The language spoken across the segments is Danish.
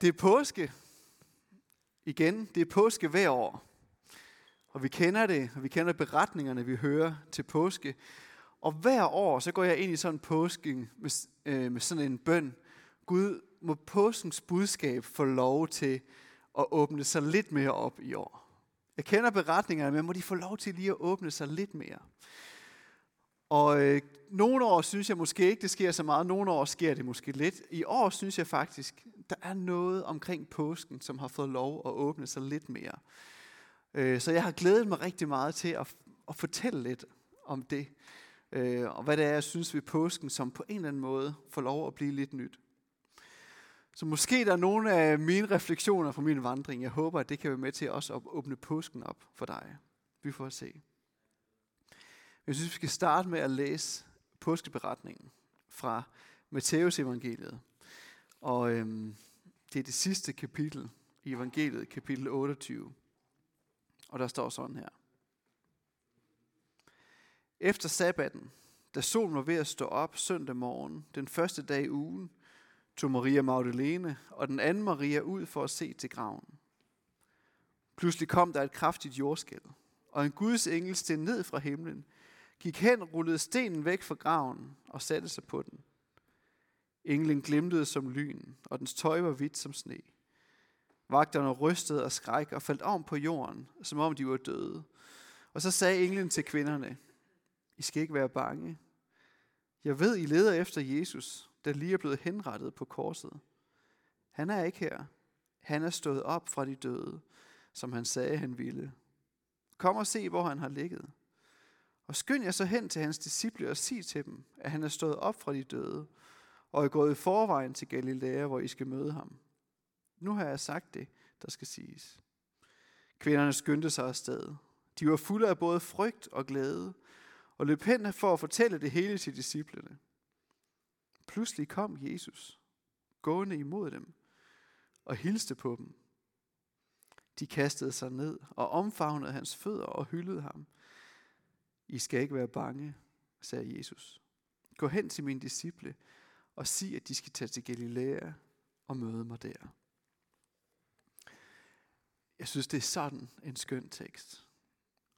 Det er påske. Igen, det er påske hver år. Og vi kender det, og vi kender beretningerne, vi hører til påske. Og hver år, så går jeg ind i sådan en påske med, øh, med sådan en bøn. Gud, må påskens budskab få lov til at åbne sig lidt mere op i år. Jeg kender beretningerne, men må de få lov til lige at åbne sig lidt mere. Og øh, nogle år synes jeg måske ikke, det sker så meget. Nogle år sker det måske lidt. I år synes jeg faktisk, der er noget omkring påsken, som har fået lov at åbne sig lidt mere. Øh, så jeg har glædet mig rigtig meget til at, at fortælle lidt om det. Øh, og hvad det er, jeg synes ved påsken, som på en eller anden måde får lov at blive lidt nyt. Så måske der er nogle af mine refleksioner fra min vandring. Jeg håber, at det kan være med til også at åbne påsken op for dig. Vi får se. Jeg synes, vi skal starte med at læse påskeberetningen fra Matteus evangeliet. Og øhm, det er det sidste kapitel i evangeliet, kapitel 28. Og der står sådan her. Efter sabbatten, da solen var ved at stå op søndag morgen, den første dag i ugen, tog Maria Magdalene og den anden Maria ud for at se til graven. Pludselig kom der et kraftigt jordskælv, og en Guds engel steg ned fra himlen, gik hen, rullede stenen væk fra graven og satte sig på den. Englen glimtede som lyn, og dens tøj var hvidt som sne. Vagterne rystede og skræk og faldt om på jorden, som om de var døde. Og så sagde englen til kvinderne, I skal ikke være bange. Jeg ved, I leder efter Jesus, der lige er blevet henrettet på korset. Han er ikke her. Han er stået op fra de døde, som han sagde, han ville. Kom og se, hvor han har ligget. Og skynd jer så hen til hans disciple og sig til dem, at han er stået op fra de døde, og er gået i forvejen til Galilea, hvor I skal møde ham. Nu har jeg sagt det, der skal siges. Kvinderne skyndte sig afsted. De var fulde af både frygt og glæde, og løb hen for at fortælle det hele til disciplene. Pludselig kom Jesus, gående imod dem, og hilste på dem. De kastede sig ned og omfavnede hans fødder og hyldede ham. I skal ikke være bange, sagde Jesus. Gå hen til mine disciple og sig, at de skal tage til Galilea og møde mig der. Jeg synes, det er sådan en skøn tekst.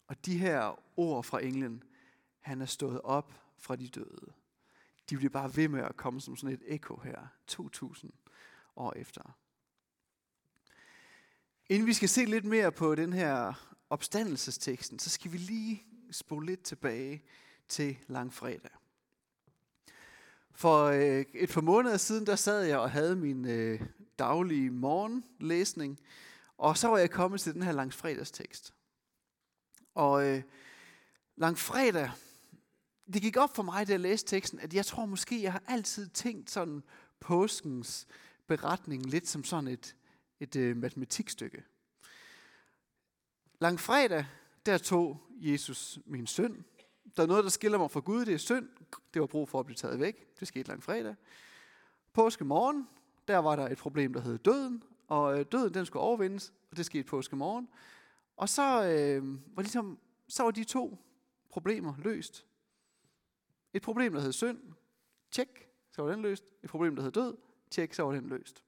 Og de her ord fra englen, han er stået op fra de døde. De bliver bare ved med at komme som sådan et ekko her, 2000 år efter. Inden vi skal se lidt mere på den her opstandelsesteksten, så skal vi lige spole lidt tilbage til langfredag. For øh, et par måneder siden, der sad jeg og havde min øh, daglige morgenlæsning, og så var jeg kommet til den her langfredagstekst. Og øh, langfredag, det gik op for mig, da jeg læste teksten, at jeg tror måske, jeg har altid tænkt sådan påskens beretning lidt som sådan et, et øh, matematikstykke. Langfredag, der tog Jesus min søn. Der er noget, der skiller mig fra Gud, det er synd. Det var brug for at blive taget væk. Det skete langfredag. Påske morgen, der var der et problem, der hed døden, og øh, døden den skulle overvindes, og det skete påske morgen. Og så øh, var, ligesom, så var de to problemer løst. Et problem, der hed synd, tjek, så var den løst. Et problem, der hed død, tjek, så var den løst.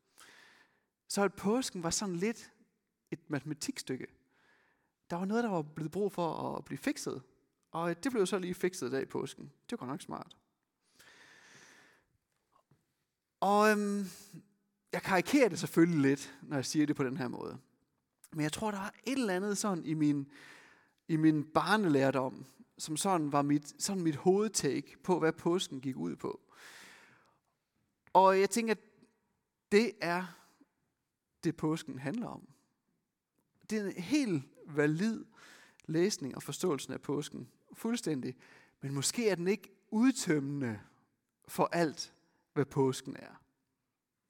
Så at påsken var sådan lidt et matematikstykke. Der var noget, der var blevet brug for at blive fikset. Og det blev så lige fikset i dag i påsken. Det var nok smart. Og øhm, jeg karikerer det selvfølgelig lidt, når jeg siger det på den her måde. Men jeg tror, der var et eller andet sådan i min, i min barnelærdom, som sådan var mit, sådan mit hovedtake på, hvad påsken gik ud på. Og jeg tænker, at det er det, påsken handler om. Det er en helt valid læsning og forståelsen af påsken. Fuldstændig. Men måske er den ikke udtømmende for alt, hvad påsken er.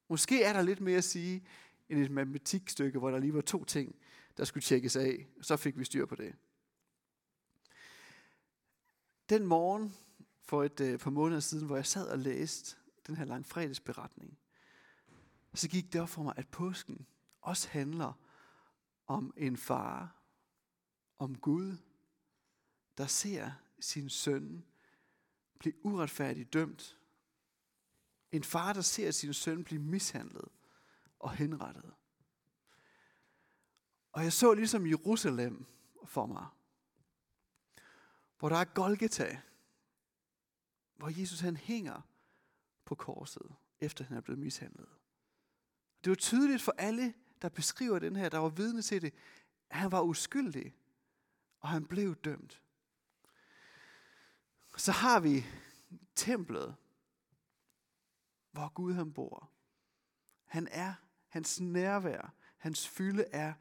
Måske er der lidt mere at sige end et matematikstykke, hvor der lige var to ting, der skulle tjekkes af. Så fik vi styr på det. Den morgen for et øh, par måneder siden, hvor jeg sad og læste den her langfredagsberetning, så gik det op for mig, at påsken også handler om en far, om Gud, der ser sin søn blive uretfærdigt dømt. En far, der ser sin søn blive mishandlet og henrettet. Og jeg så ligesom Jerusalem for mig, hvor der er Golgata, hvor Jesus han hænger på korset, efter han er blevet mishandlet. Det var tydeligt for alle, der beskriver den her, der var vidne til det, at han var uskyldig, og han blev dømt. Så har vi templet, hvor Gud han bor. Han er, hans nærvær, hans fylde er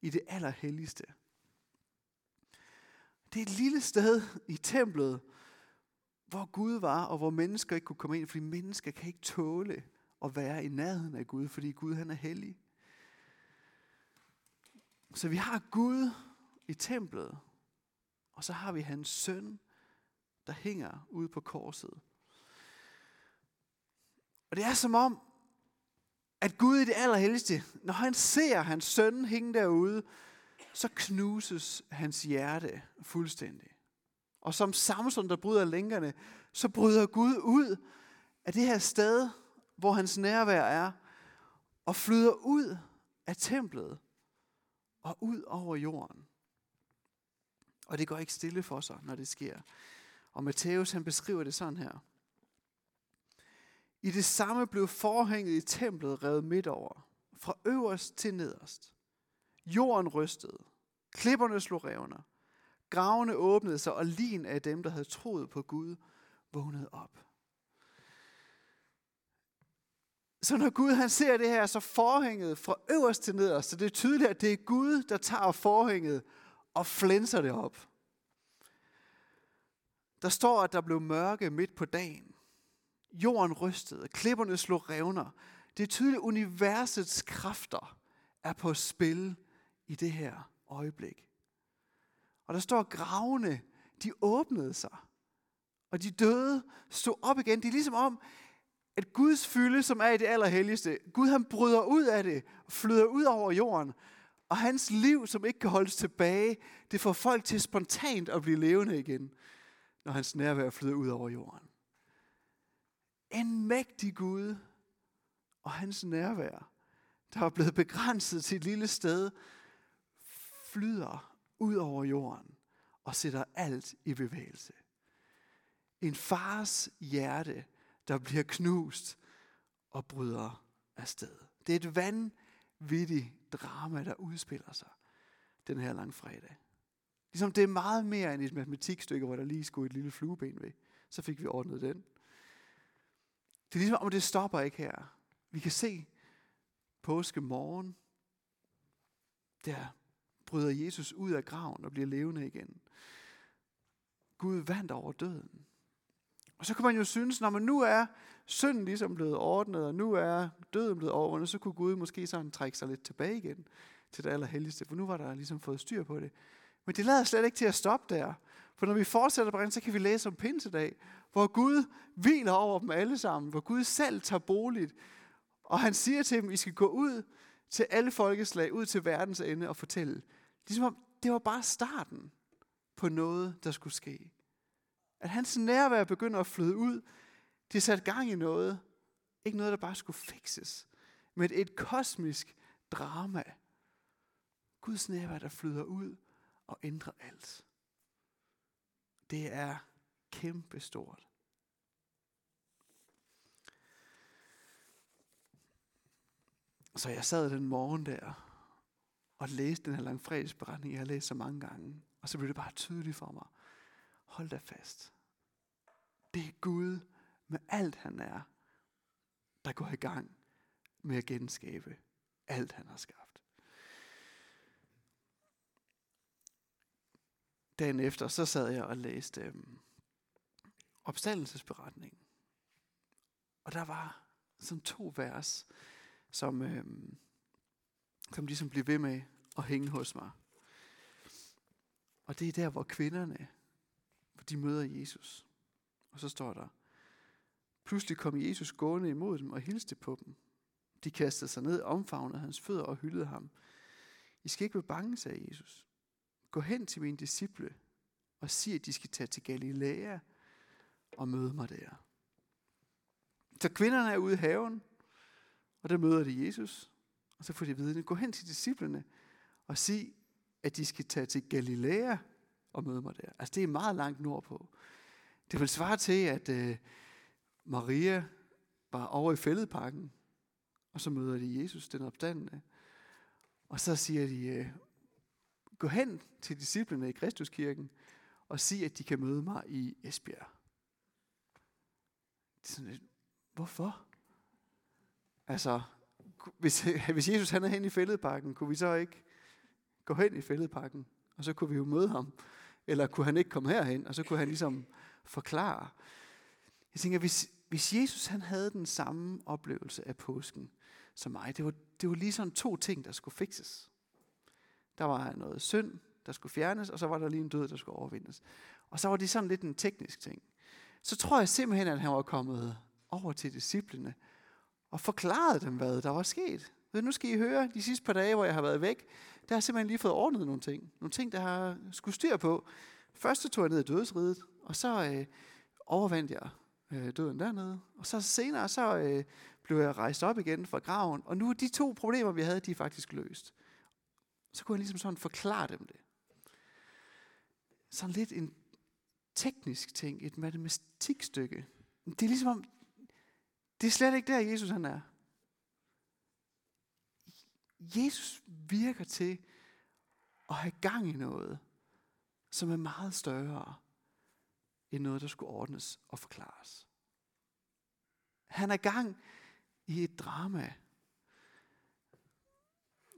i det allerhelligste. Det er et lille sted i templet, hvor Gud var, og hvor mennesker ikke kunne komme ind, fordi mennesker kan ikke tåle at være i nærheden af Gud, fordi Gud han er hellig. Så vi har Gud i templet, og så har vi hans søn, der hænger ude på korset. Og det er som om, at Gud i det allerhelligste, når han ser hans søn hænge derude, så knuses hans hjerte fuldstændig. Og som Samson, der bryder længerne, så bryder Gud ud af det her sted, hvor hans nærvær er, og flyder ud af templet og ud over jorden. Og det går ikke stille for sig, når det sker. Og Matthæus han beskriver det sådan her. I det samme blev forhænget i templet revet midt over, fra øverst til nederst. Jorden rystede, klipperne slog revner, gravene åbnede sig, og lin af dem, der havde troet på Gud, vågnede op. Så når Gud han ser det her, så forhænget fra øverst til nederst, så det er tydeligt, at det er Gud, der tager forhænget og flænser det op. Der står, at der blev mørke midt på dagen. Jorden rystede, klipperne slog revner. Det er tydeligt, at universets kræfter er på spil i det her øjeblik. Og der står, gravene, de åbnede sig. Og de døde stod op igen. Det er ligesom om, at Guds fylde, som er i det allerhelligste, Gud han bryder ud af det, flyder ud over jorden, og hans liv, som ikke kan holdes tilbage, det får folk til spontant at blive levende igen, når hans nærvær flyder ud over jorden. En mægtig Gud og hans nærvær, der er blevet begrænset til et lille sted, flyder ud over jorden og sætter alt i bevægelse. En fars hjerte, der bliver knust og bryder afsted. Det er et vanvittigt drama, der udspiller sig den her langfredag. Ligesom det er meget mere end et matematikstykke, hvor der lige skulle et lille flueben ved. Så fik vi ordnet den. Det er ligesom om det stopper ikke her. Vi kan se påske morgen, der bryder Jesus ud af graven og bliver levende igen. Gud vandt over døden. Og så kan man jo synes, når man nu er synden ligesom blevet ordnet, og nu er døden blevet overvundet, så kunne Gud måske sådan trække sig lidt tilbage igen til det allerhelligste, for nu var der ligesom fået styr på det. Men det lader slet ikke til at stoppe der. For når vi fortsætter på så kan vi læse om pinsedag, hvor Gud hviler over dem alle sammen, hvor Gud selv tager boligt, og han siger til dem, I skal gå ud til alle folkeslag, ud til verdens ende og fortælle. Ligesom om det var bare starten på noget, der skulle ske. At hans nærvær begynder at flyde ud. Det satte gang i noget. Ikke noget, der bare skulle fikses. Men et kosmisk drama. Guds nærvær, der flyder ud og ændrer alt. Det er kæmpestort. Så jeg sad den morgen der og læste den her langfredagsberetning, jeg har læst så mange gange. Og så blev det bare tydeligt for mig. Hold da fast. Det er Gud med alt han er, der går i gang med at genskabe alt han har skabt. Dagen efter, så sad jeg og læste øhm, opstandelsesberetningen. Og der var sådan to vers, som, øhm, som ligesom blev ved med at hænge hos mig. Og det er der, hvor kvinderne, de møder Jesus. Og så står der, pludselig kom Jesus gående imod dem og hilste på dem. De kastede sig ned, omfavnede hans fødder og hyldede ham. I skal ikke være bange, sagde Jesus. Gå hen til mine disciple og sig, at de skal tage til Galilea og møde mig der. Så kvinderne er ude i haven, og der møder de Jesus. Og så får de vidne, gå hen til disciplene og sig, at de skal tage til Galilea og møde mig der. Altså det er meget langt nordpå. Det vil svare til, at øh, Maria var over i fældeparken, og så møder de Jesus, den opstandende. Og så siger de, øh, gå hen til disciplene i Kristuskirken, og sig, at de kan møde mig i Esbjerg. Det er sådan lidt, hvorfor? Altså, hvis, hvis Jesus han er hen i fældeparken, kunne vi så ikke gå hen i fældeparken, og så kunne vi jo møde ham? Eller kunne han ikke komme herhen, og så kunne han ligesom forklare? Jeg tænker, hvis, hvis Jesus han havde den samme oplevelse af påsken som mig, det var, det var lige to ting, der skulle fikses. Der var noget synd, der skulle fjernes, og så var der lige en død, der skulle overvindes. Og så var det sådan lidt en teknisk ting. Så tror jeg simpelthen, at han var kommet over til disciplene og forklaret dem, hvad der var sket. Ved, nu skal I høre, de sidste par dage, hvor jeg har været væk, der har jeg simpelthen lige fået ordnet nogle ting. Nogle ting, der har skulle styr på. Først så tog jeg ned i dødsriget, og så øh, overvandt jeg øh, døden dernede. Og så senere så øh, blev jeg rejst op igen fra graven, og nu er de to problemer, vi havde, de er faktisk løst. Så kunne jeg ligesom sådan forklare dem det. Sådan lidt en teknisk ting, et matematikstykke. Det er ligesom om, det er slet ikke der, Jesus han er. Jesus virker til at have gang i noget, som er meget større end noget, der skulle ordnes og forklares. Han er gang i et drama,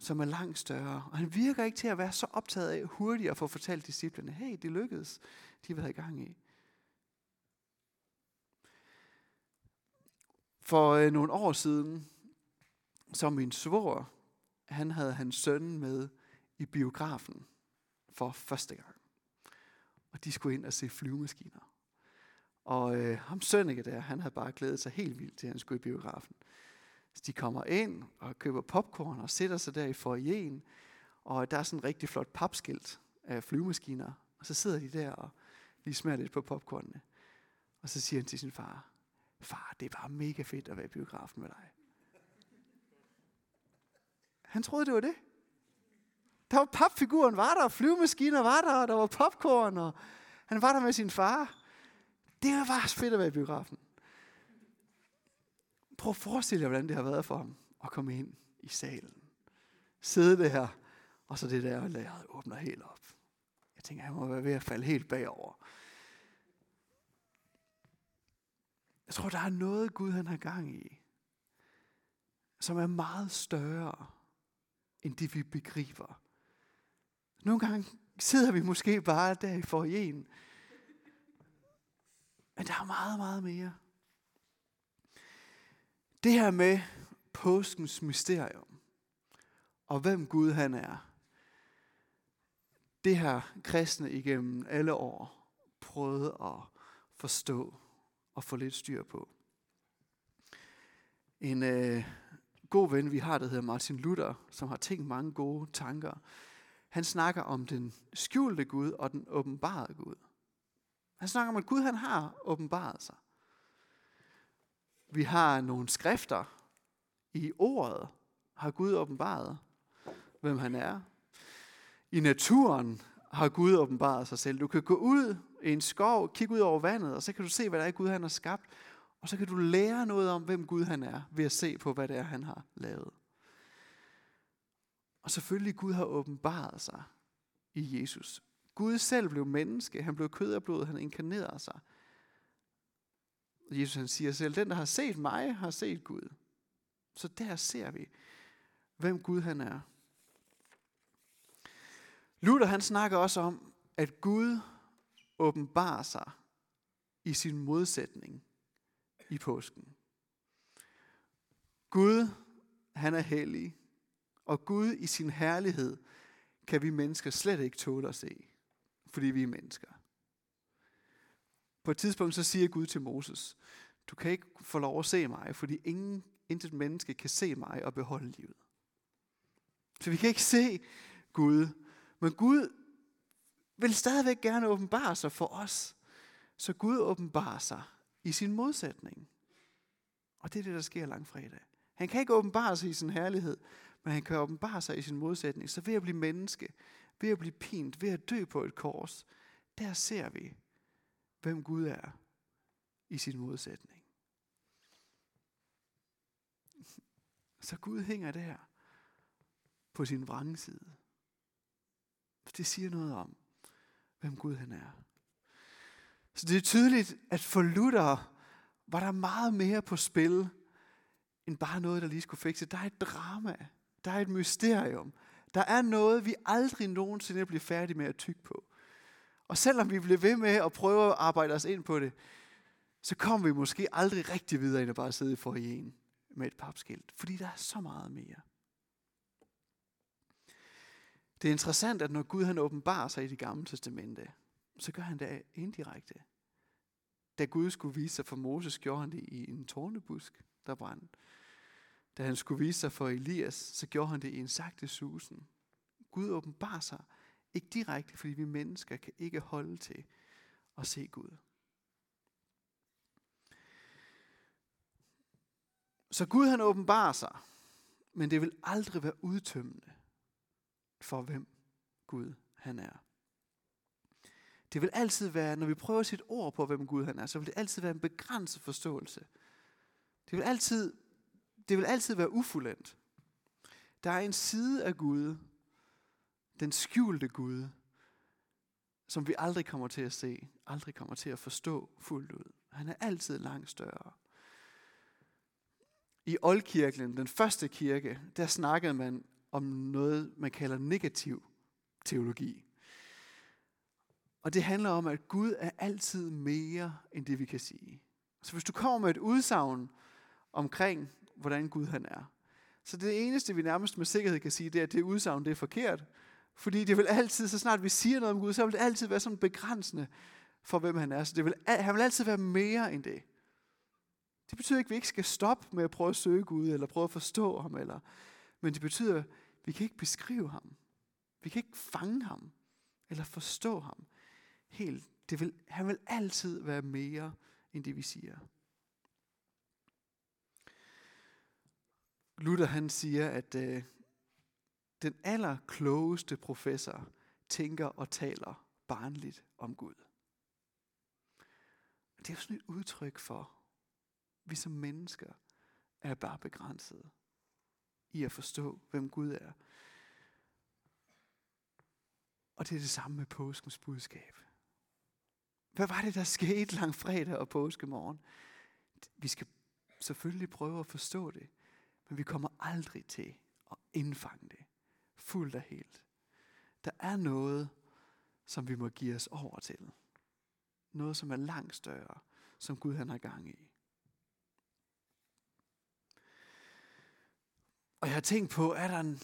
som er langt større. Og han virker ikke til at være så optaget af hurtigt at få fortalt disciplene, hey, det lykkedes, de har været i gang i. For øh, nogle år siden, som min svor, han havde hans søn med i biografen for første gang. Og de skulle ind og se flyvemaskiner. Og øh, ham Sønneke der, han havde bare glædet sig helt vildt til, at han skulle i biografen. Så de kommer ind og køber popcorn og sætter sig der i forjen, Og der er sådan en rigtig flot papskilt af flyvemaskiner. Og så sidder de der og lige smager lidt på popcornene. Og så siger han til sin far, far, det er bare mega fedt at være i biografen med dig. Han troede, det var det. Der var papfiguren, var der, flyvemaskiner var der, og der var popcorn, og han var der med sin far. Det var fedt at være i biografen. Prøv at forestille jer, hvordan det har været for ham at komme ind i salen. Sidde der, og så det der lærret åbner helt op. Jeg tænker, han må være ved at falde helt bagover. Jeg tror, der er noget Gud, han har gang i, som er meget større, end det vi begriber. Nogle gange sidder vi måske bare der i forjen, men der er meget, meget mere. Det her med påskens mysterium, og hvem Gud han er, det har kristne igennem alle år prøvet at forstå og få lidt styr på. En øh, god ven, vi har, der hedder Martin Luther, som har tænkt mange gode tanker. Han snakker om den skjulte Gud og den åbenbarede Gud. Han snakker om, at Gud han har åbenbaret sig. Vi har nogle skrifter. I ordet har Gud åbenbaret, hvem han er. I naturen har Gud åbenbaret sig selv. Du kan gå ud i en skov, kigge ud over vandet, og så kan du se, hvad der er, Gud han har skabt. Og så kan du lære noget om, hvem Gud han er, ved at se på, hvad det er, han har lavet. Og selvfølgelig, Gud har åbenbaret sig i Jesus. Gud selv blev menneske, han blev kød og blod, han inkarnerede sig. Jesus han siger selv, den der har set mig, har set Gud. Så der ser vi, hvem Gud han er. Luther han snakker også om, at Gud åbenbarer sig i sin modsætning i påsken. Gud, han er hellig, og Gud i sin herlighed kan vi mennesker slet ikke tåle at se, fordi vi er mennesker. På et tidspunkt så siger Gud til Moses, du kan ikke få lov at se mig, fordi ingen, intet menneske kan se mig og beholde livet. Så vi kan ikke se Gud, men Gud vil stadigvæk gerne åbenbare sig for os. Så Gud åbenbarer sig i sin modsætning. Og det er det, der sker langfredag. Han kan ikke åbenbare sig i sin herlighed, men han kan åbenbare sig i sin modsætning. Så ved at blive menneske, ved at blive pint, ved at dø på et kors, der ser vi, hvem Gud er i sin modsætning. Så Gud hænger der på sin vrangside. Det siger noget om, hvem Gud han er. Så det er tydeligt, at for Luther var der meget mere på spil, end bare noget, der lige skulle fikse. Der er et drama. Der er et mysterium. Der er noget, vi aldrig nogensinde bliver færdige med at tygge på. Og selvom vi bliver ved med at prøve at arbejde os ind på det, så kommer vi måske aldrig rigtig videre end at bare sidde for en med et papskilt. Fordi der er så meget mere. Det er interessant, at når Gud han åbenbarer sig i det gamle testamente, så gør han det indirekte. Da Gud skulle vise sig for Moses, gjorde han det i en tornebusk, der brændte. Da han skulle vise sig for Elias, så gjorde han det i en sagte susen. Gud åbenbarer sig ikke direkte, fordi vi mennesker kan ikke holde til at se Gud. Så Gud han åbenbarer sig, men det vil aldrig være udtømmende for, hvem Gud han er. Det vil altid være, når vi prøver at sætte ord på, hvem Gud han er, så vil det altid være en begrænset forståelse. Det vil altid, det vil altid være ufuldendt. Der er en side af Gud, den skjulte Gud, som vi aldrig kommer til at se, aldrig kommer til at forstå fuldt ud. Han er altid langt større. I Oldkirken, den første kirke, der snakkede man om noget, man kalder negativ teologi. Og det handler om, at Gud er altid mere end det, vi kan sige. Så hvis du kommer med et udsagn omkring, hvordan Gud han er, så det eneste, vi nærmest med sikkerhed kan sige, det er, at det udsagn det er forkert. Fordi det vil altid, så snart vi siger noget om Gud, så vil det altid være sådan begrænsende for, hvem han er. Så det vil, han vil altid være mere end det. Det betyder ikke, at vi ikke skal stoppe med at prøve at søge Gud, eller prøve at forstå ham, eller, men det betyder, at vi kan ikke beskrive ham. Vi kan ikke fange ham, eller forstå ham helt. Det vil, han vil altid være mere, end det vi siger. Luther han siger, at øh, den allerklogeste professor tænker og taler barnligt om Gud. Det er jo sådan et udtryk for, at vi som mennesker er bare begrænsede i at forstå, hvem Gud er. Og det er det samme med påskens budskab. Hvad var det, der skete lang fredag og påskemorgen? Vi skal selvfølgelig prøve at forstå det, men vi kommer aldrig til at indfange det fuldt og helt. Der er noget, som vi må give os over til. Noget, som er langt større, som Gud han har gang i. Og jeg har tænkt på, er der en,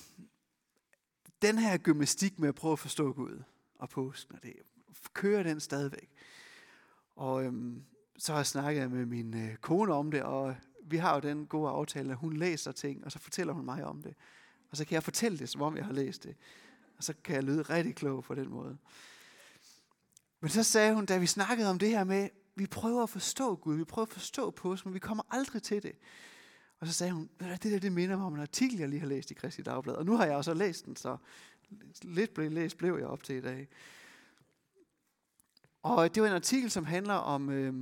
den her gymnastik med at prøve at forstå Gud og påsken, og det, kører den stadigvæk. Og øhm, så har jeg snakket med min øh, kone om det, og vi har jo den gode aftale, at hun læser ting, og så fortæller hun mig om det. Og så kan jeg fortælle det, som om jeg har læst det. Og så kan jeg lyde rigtig klog på den måde. Men så sagde hun, da vi snakkede om det her med, vi prøver at forstå Gud, vi prøver at forstå påsken, men vi kommer aldrig til det. Og så sagde hun, det der det minder mig om en artikel, jeg lige har læst i Kristi Dagblad. Og nu har jeg også læst den, så lidt blev læst blev jeg op til i dag. Og det var en artikel, som handler om øh,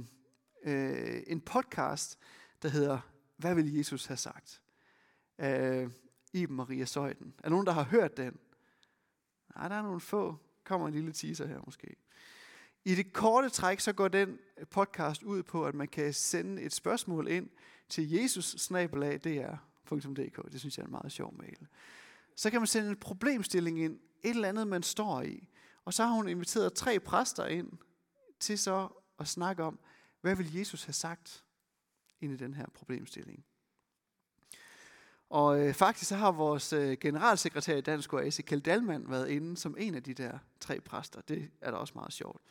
øh, en podcast, der hedder, Hvad vil Jesus have sagt? Øh, Iben Maria Søjden. Er nogen, der har hørt den? Nej, der er nogle få. Kommer en lille teaser her måske. I det korte træk, så går den podcast ud på, at man kan sende et spørgsmål ind til jesus Det synes jeg er en meget sjov mail. Så kan man sende en problemstilling ind, et eller andet, man står i. Og så har hun inviteret tre præster ind til så at snakke om, hvad vil Jesus have sagt ind i den her problemstilling. Og øh, faktisk så har vores øh, generalsekretær i Dansk Oase, Kjeld Dalman, været inde som en af de der tre præster. Det er da også meget sjovt.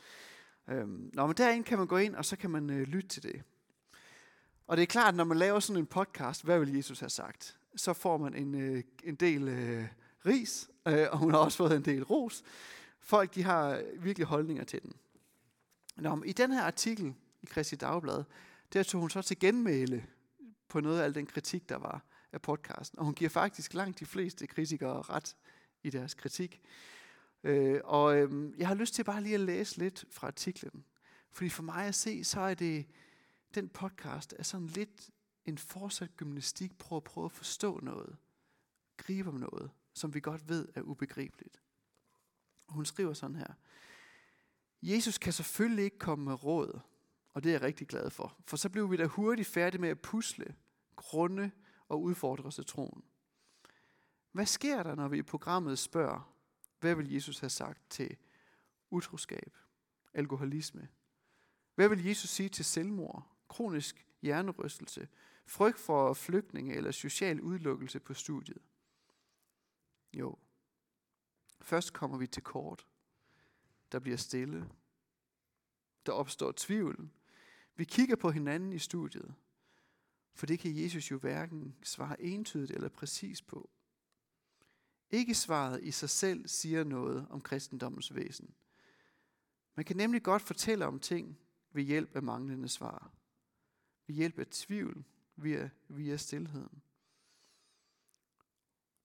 Øhm, nå, men derinde kan man gå ind, og så kan man øh, lytte til det. Og det er klart, når man laver sådan en podcast, hvad vil Jesus have sagt? Så får man en, øh, en del øh, ris, øh, og hun har også fået en del ros. Folk de har virkelig holdninger til den. Nå, men i den her artikel i Kristi Dagblad, der tog hun så til genmæle på noget af al den kritik, der var af podcasten, og hun giver faktisk langt de fleste kritikere ret i deres kritik. Øh, og øh, jeg har lyst til bare lige at læse lidt fra artiklen. Fordi for mig at se, så er det, den podcast er sådan lidt en fortsat gymnastik på at prøve at forstå noget, gribe om noget, som vi godt ved er ubegribeligt. Hun skriver sådan her. Jesus kan selvfølgelig ikke komme med råd, og det er jeg rigtig glad for. For så blev vi da hurtigt færdige med at pusle, grunde og udfordre os troen. Hvad sker der, når vi i programmet spørger, hvad vil Jesus have sagt til utroskab, alkoholisme? Hvad vil Jesus sige til selvmord, kronisk hjernerystelse, frygt for flygtninge eller social udelukkelse på studiet? Jo, først kommer vi til kort. Der bliver stille. Der opstår tvivl. Vi kigger på hinanden i studiet, for det kan Jesus jo hverken svare entydigt eller præcis på. Ikke svaret i sig selv siger noget om kristendommens væsen. Man kan nemlig godt fortælle om ting ved hjælp af manglende svar. Ved hjælp af tvivl via, via stillheden.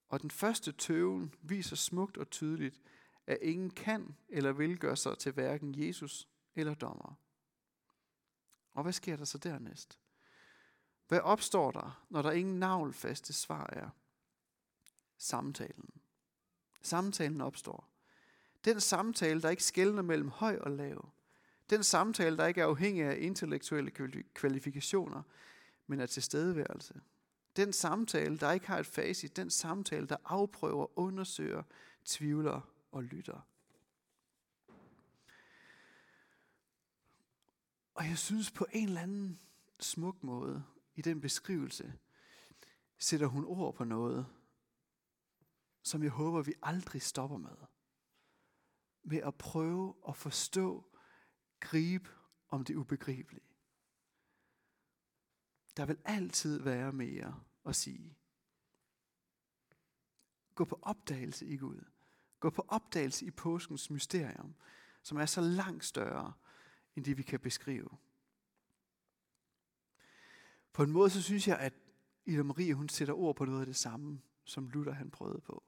Og den første tøven viser smukt og tydeligt, at ingen kan eller vil gøre sig til hverken Jesus eller dommer. Og hvad sker der så dernæst? Hvad opstår der, når der ingen navlfaste svar er? Samtalen. Samtalen opstår. Den samtale, der ikke skældner mellem høj og lav. Den samtale, der ikke er afhængig af intellektuelle kvalifikationer, men af tilstedeværelse. Den samtale, der ikke har et facit. Den samtale, der afprøver, undersøger, tvivler og lytter. Og jeg synes på en eller anden smuk måde, i den beskrivelse, sætter hun ord på noget, som jeg håber, vi aldrig stopper med. Med at prøve at forstå, gribe om det ubegribelige. Der vil altid være mere at sige. Gå på opdagelse i Gud. Gå på opdagelse i påskens mysterium, som er så langt større, end det vi kan beskrive. På en måde, så synes jeg, at Ida Marie, hun sætter ord på noget af det samme, som Luther han prøvede på.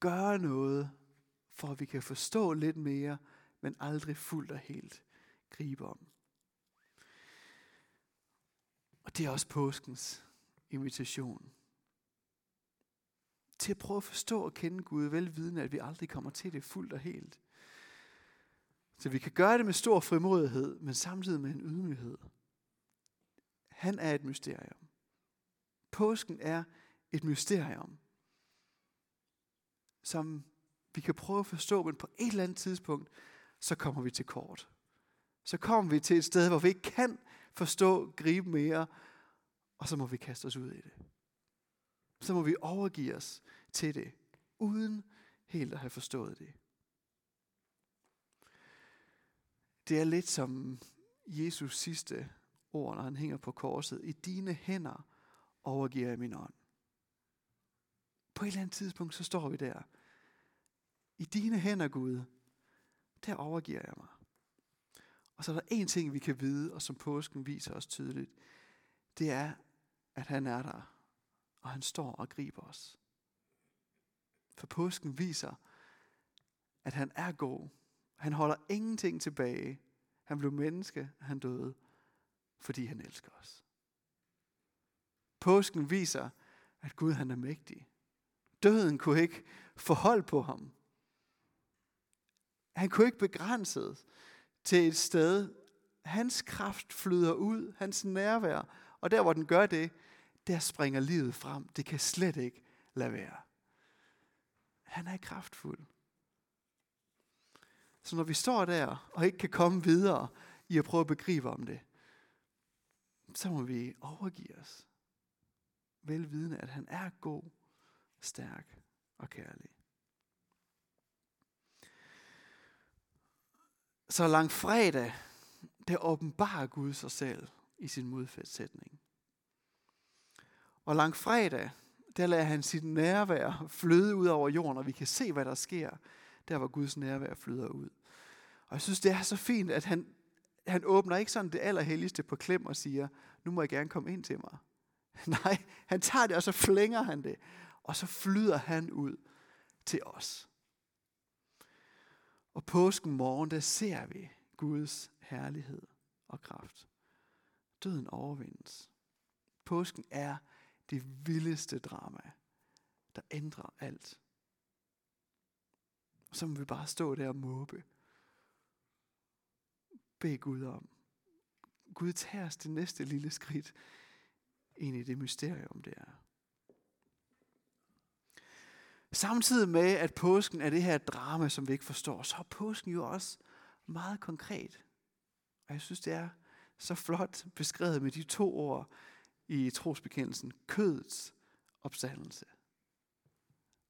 Gøre noget, for at vi kan forstå lidt mere, men aldrig fuldt og helt gribe om. Og det er også påskens invitation. Til at prøve at forstå og kende Gud, velvidende, at vi aldrig kommer til det fuldt og helt. Så vi kan gøre det med stor frimodighed, men samtidig med en ydmyghed. Han er et mysterium. Påsken er et mysterium, som vi kan prøve at forstå, men på et eller andet tidspunkt, så kommer vi til kort. Så kommer vi til et sted, hvor vi ikke kan forstå, gribe mere, og så må vi kaste os ud i det. Så må vi overgive os til det, uden helt at have forstået det. Det er lidt som Jesus sidste ord, når han hænger på korset. I dine hænder overgiver jeg min ånd. På et eller andet tidspunkt, så står vi der. I dine hænder, Gud, der overgiver jeg mig. Og så er der en ting, vi kan vide, og som påsken viser os tydeligt. Det er, at han er der, og han står og griber os. For påsken viser, at han er god. Han holder ingenting tilbage. Han blev menneske, han døde, fordi han elsker os. Påsken viser, at Gud han er mægtig. Døden kunne ikke forholde på ham. Han kunne ikke begrænses til et sted. Hans kraft flyder ud, hans nærvær, og der hvor den gør det, der springer livet frem. Det kan slet ikke lade være. Han er kraftfuld. Så når vi står der og ikke kan komme videre i at prøve at begribe om det, så må vi overgive os. Velvidende, at han er god, stærk og kærlig. Så lang fredag, der åbenbarer Gud sig selv i sin modfærdsætning. Og lang fredag, der lader han sit nærvær flyde ud over jorden, og vi kan se, hvad der sker, der hvor Guds nærvær flyder ud. Og jeg synes, det er så fint, at han, han åbner ikke sådan det allerhelligste på klem og siger, nu må jeg gerne komme ind til mig. Nej, han tager det, og så flænger han det. Og så flyder han ud til os. Og påsken morgen, der ser vi Guds herlighed og kraft. Døden overvindes. Påsken er det vildeste drama, der ændrer alt. Og så må vi bare stå der og måbe bede Gud om. Gud tager os det næste lille skridt ind i det mysterium, det er. Samtidig med, at påsken er det her drama, som vi ikke forstår, så er påsken jo også meget konkret. Og jeg synes, det er så flot beskrevet med de to ord i trosbekendelsen. Kødets opstandelse.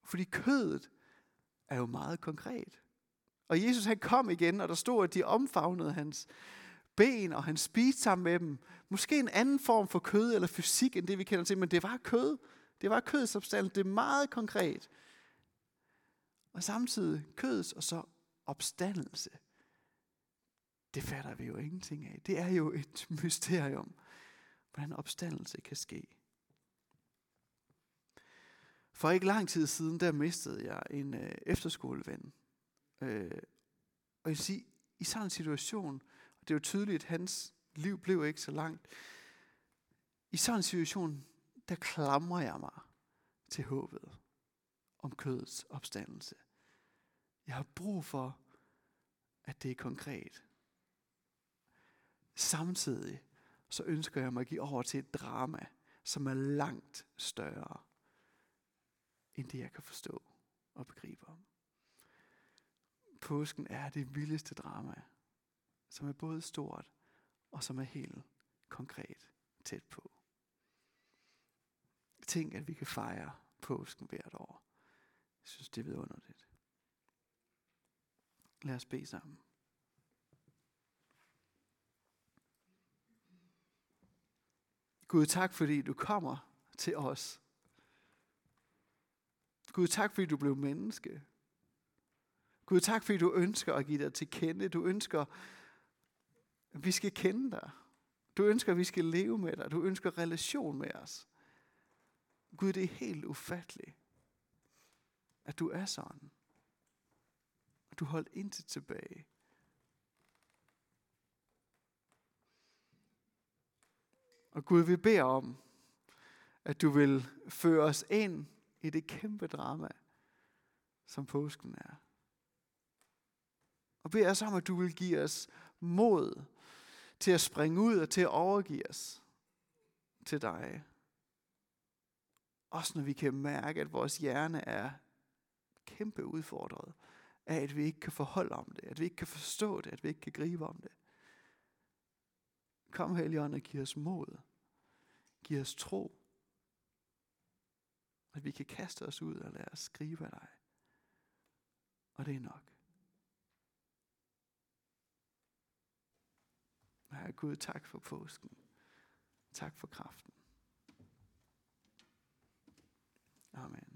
Fordi kødet er jo meget konkret. Og Jesus han kom igen, og der stod, at de omfavnede hans ben, og han spiste sammen med dem. Måske en anden form for kød eller fysik, end det vi kender til, men det var kød. Det var kødets opstandelse. Det er meget konkret. Og samtidig kødets og så opstandelse. Det fatter vi jo ingenting af. Det er jo et mysterium, hvordan opstandelse kan ske. For ikke lang tid siden, der mistede jeg en øh, efterskoleven. Øh, og jeg sige, i sådan en situation, og det er jo tydeligt, at hans liv blev ikke så langt. I sådan en situation, der klamrer jeg mig til håbet om kødets opstandelse. Jeg har brug for, at det er konkret. Samtidig så ønsker jeg mig at give over til et drama, som er langt større, end det jeg kan forstå og begribe om. Påsken er det vildeste drama, som er både stort og som er helt konkret tæt på. Tænk, at vi kan fejre påsken hvert år. Jeg synes, det er vidunderligt. Lad os bede sammen. Gud, tak fordi du kommer til os. Gud, tak fordi du blev menneske. Gud, tak fordi du ønsker at give dig til kende. Du ønsker, at vi skal kende dig. Du ønsker, at vi skal leve med dig. Du ønsker relation med os. Gud, det er helt ufatteligt, at du er sådan. Du holdt intet tilbage. Og Gud, vi beder om, at du vil føre os ind i det kæmpe drama, som påsken er. Og beder os om, at du vil give os mod til at springe ud og til at overgive os til dig. Også når vi kan mærke, at vores hjerne er kæmpe udfordret af, at vi ikke kan forholde om det, at vi ikke kan forstå det, at vi ikke kan gribe om det. Kom, Helligånd, og giv os mod. Giv os tro. At vi kan kaste os ud og lade os skrive af dig. Og det er nok. Herre Gud, tak for påsken. Tak for kraften. Amen.